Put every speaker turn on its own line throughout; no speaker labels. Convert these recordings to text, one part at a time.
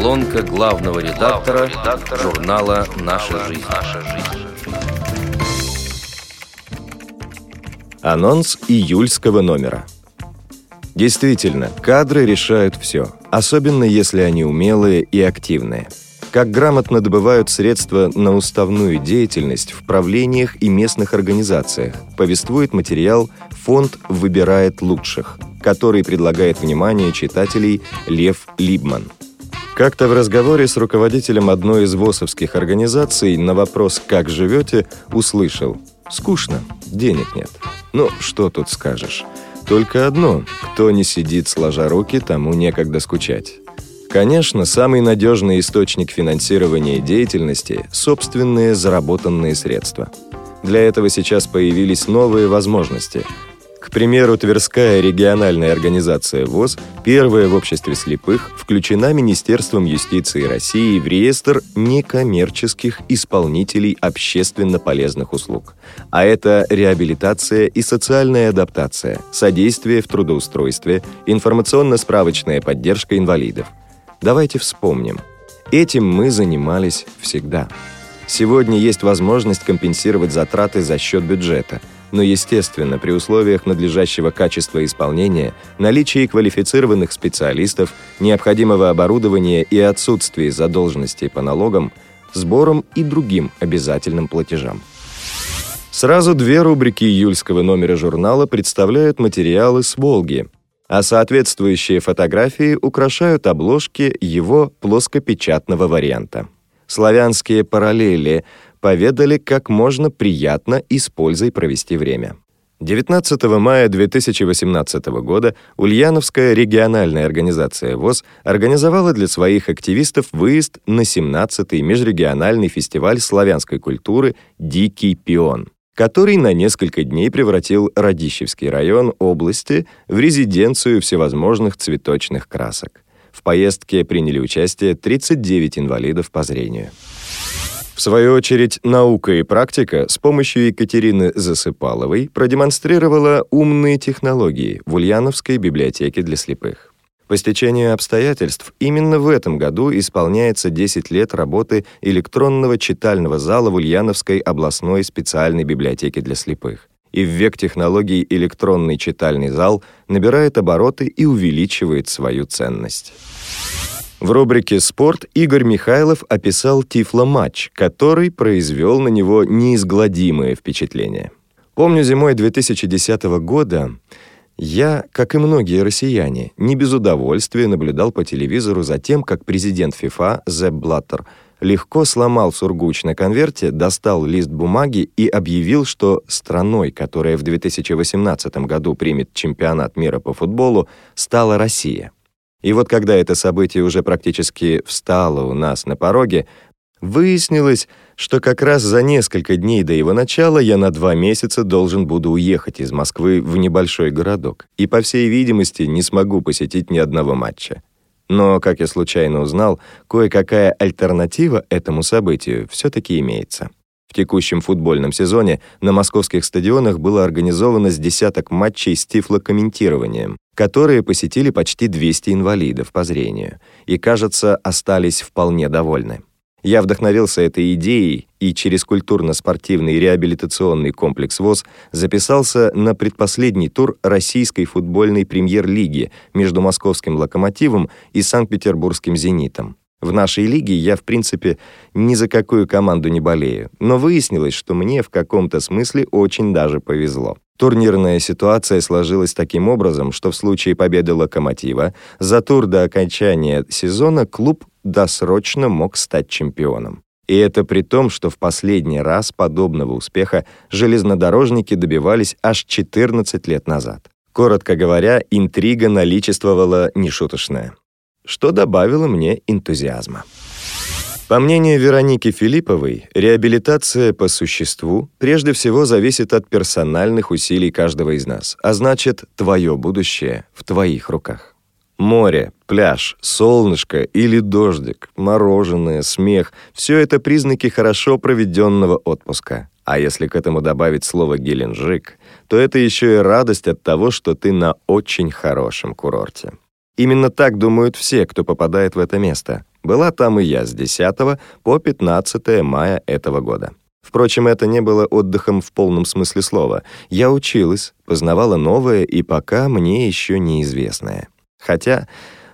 Колонка главного редактора, редактора журнала «Наша жизнь». «Наша жизнь».
Анонс июльского номера. Действительно, кадры решают все, особенно если они умелые и активные. Как грамотно добывают средства на уставную деятельность в правлениях и местных организациях, повествует материал «Фонд выбирает лучших», который предлагает внимание читателей Лев Либман. Как-то в разговоре с руководителем одной из ВОСовских организаций на вопрос «Как живете?» услышал «Скучно, денег нет». Ну, что тут скажешь? Только одно – кто не сидит сложа руки, тому некогда скучать. Конечно, самый надежный источник финансирования деятельности – собственные заработанные средства. Для этого сейчас появились новые возможности – к примеру, Тверская региональная организация ВОЗ, первая в обществе слепых, включена Министерством юстиции России в реестр некоммерческих исполнителей общественно полезных услуг. А это реабилитация и социальная адаптация, содействие в трудоустройстве, информационно-справочная поддержка инвалидов. Давайте вспомним. Этим мы занимались всегда. Сегодня есть возможность компенсировать затраты за счет бюджета – но, естественно, при условиях надлежащего качества исполнения, наличии квалифицированных специалистов, необходимого оборудования и отсутствии задолженностей по налогам, сборам и другим обязательным платежам. Сразу две рубрики июльского номера журнала представляют материалы с Волги, а соответствующие фотографии украшают обложки его плоскопечатного варианта. Славянские параллели поведали, как можно приятно и с пользой провести время. 19 мая 2018 года Ульяновская региональная организация ВОЗ организовала для своих активистов выезд на 17-й межрегиональный фестиваль славянской культуры «Дикий пион», который на несколько дней превратил Радищевский район области в резиденцию всевозможных цветочных красок. В поездке приняли участие 39 инвалидов по зрению. В свою очередь, наука и практика с помощью Екатерины Засыпаловой продемонстрировала умные технологии в Ульяновской библиотеке для слепых. По стечению обстоятельств, именно в этом году исполняется 10 лет работы электронного читального зала в Ульяновской областной специальной библиотеке для слепых. И в век технологий электронный читальный зал набирает обороты и увеличивает свою ценность. В рубрике «Спорт» Игорь Михайлов описал тифломатч, который произвел на него неизгладимое впечатление. Помню, зимой 2010 года я, как и многие россияне, не без удовольствия наблюдал по телевизору за тем, как президент ФИФА Зеб Блаттер легко сломал сургуч на конверте, достал лист бумаги и объявил, что страной, которая в 2018 году примет чемпионат мира по футболу, стала Россия. И вот когда это событие уже практически встало у нас на пороге, выяснилось, что как раз за несколько дней до его начала я на два месяца должен буду уехать из Москвы в небольшой городок и, по всей видимости, не смогу посетить ни одного матча. Но, как я случайно узнал, кое-какая альтернатива этому событию все-таки имеется. В текущем футбольном сезоне на московских стадионах было организовано с десяток матчей с тифлокомментированием, которые посетили почти 200 инвалидов по зрению и, кажется, остались вполне довольны. Я вдохновился этой идеей и через культурно-спортивный реабилитационный комплекс ВОЗ записался на предпоследний тур российской футбольной премьер-лиги между московским «Локомотивом» и Санкт-Петербургским «Зенитом». В нашей лиге я, в принципе, ни за какую команду не болею, но выяснилось, что мне в каком-то смысле очень даже повезло. Турнирная ситуация сложилась таким образом, что в случае победы «Локомотива» за тур до окончания сезона клуб досрочно мог стать чемпионом. И это при том, что в последний раз подобного успеха железнодорожники добивались аж 14 лет назад. Коротко говоря, интрига наличествовала нешуточная что добавило мне энтузиазма. По мнению Вероники Филипповой, реабилитация по существу прежде всего зависит от персональных усилий каждого из нас, а значит, твое будущее в твоих руках. Море, пляж, солнышко или дождик, мороженое, смех — все это признаки хорошо проведенного отпуска. А если к этому добавить слово «Геленджик», то это еще и радость от того, что ты на очень хорошем курорте. Именно так думают все, кто попадает в это место. Была там и я с 10 по 15 мая этого года. Впрочем, это не было отдыхом в полном смысле слова. Я училась, познавала новое и пока мне еще неизвестное. Хотя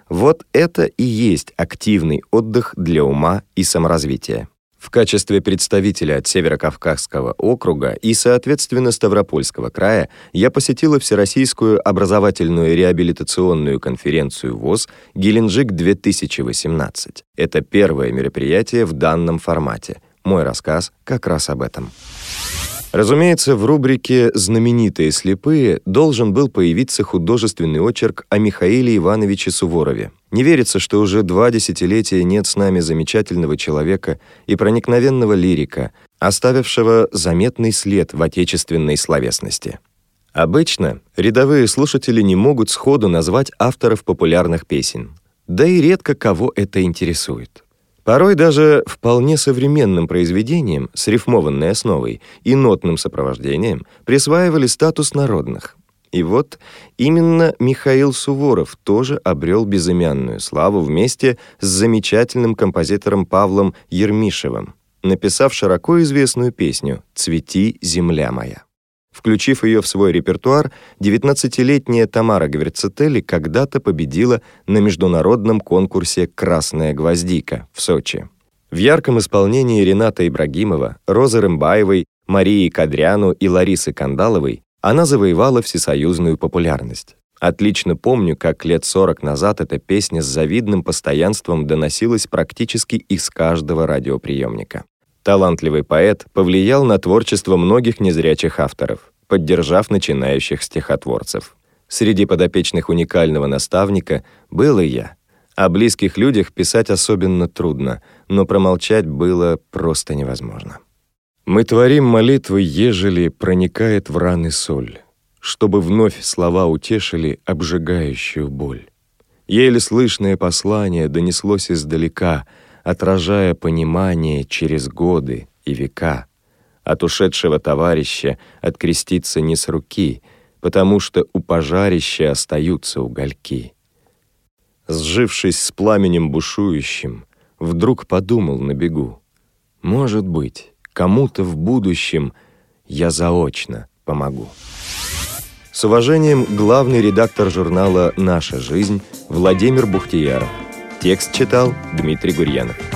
вот это и есть активный отдых для ума и саморазвития. В качестве представителя от Северокавказского округа и, соответственно, Ставропольского края я посетила Всероссийскую образовательную реабилитационную конференцию ВОЗ «Геленджик-2018». Это первое мероприятие в данном формате. Мой рассказ как раз об этом. Разумеется, в рубрике «Знаменитые слепые» должен был появиться художественный очерк о Михаиле Ивановиче Суворове. Не верится, что уже два десятилетия нет с нами замечательного человека и проникновенного лирика, оставившего заметный след в отечественной словесности. Обычно рядовые слушатели не могут сходу назвать авторов популярных песен. Да и редко кого это интересует. Порой даже вполне современным произведениям с рифмованной основой и нотным сопровождением присваивали статус народных. И вот именно Михаил Суворов тоже обрел безымянную славу вместе с замечательным композитором Павлом Ермишевым, написав широко известную песню «Цвети, земля моя». Включив ее в свой репертуар, 19-летняя Тамара Гверцетели когда-то победила на международном конкурсе «Красная гвоздика» в Сочи. В ярком исполнении Рената Ибрагимова, Розы Рымбаевой, Марии Кадряну и Ларисы Кандаловой она завоевала всесоюзную популярность. Отлично помню, как лет 40 назад эта песня с завидным постоянством доносилась практически из каждого радиоприемника. Талантливый поэт повлиял на творчество многих незрячих авторов, поддержав начинающих стихотворцев. Среди подопечных уникального наставника был и я. О близких людях писать особенно трудно, но промолчать было просто невозможно. Мы творим молитвы, ежели проникает в раны соль, чтобы вновь слова утешили обжигающую боль. Еле слышное послание донеслось издалека — отражая понимание через годы и века. От ушедшего товарища откреститься не с руки, потому что у пожарища остаются угольки. Сжившись с пламенем бушующим, вдруг подумал на бегу. Может быть, кому-то в будущем я заочно помогу. С уважением, главный редактор журнала «Наша жизнь» Владимир Бухтияров. Текст читал Дмитрий Гурьянов.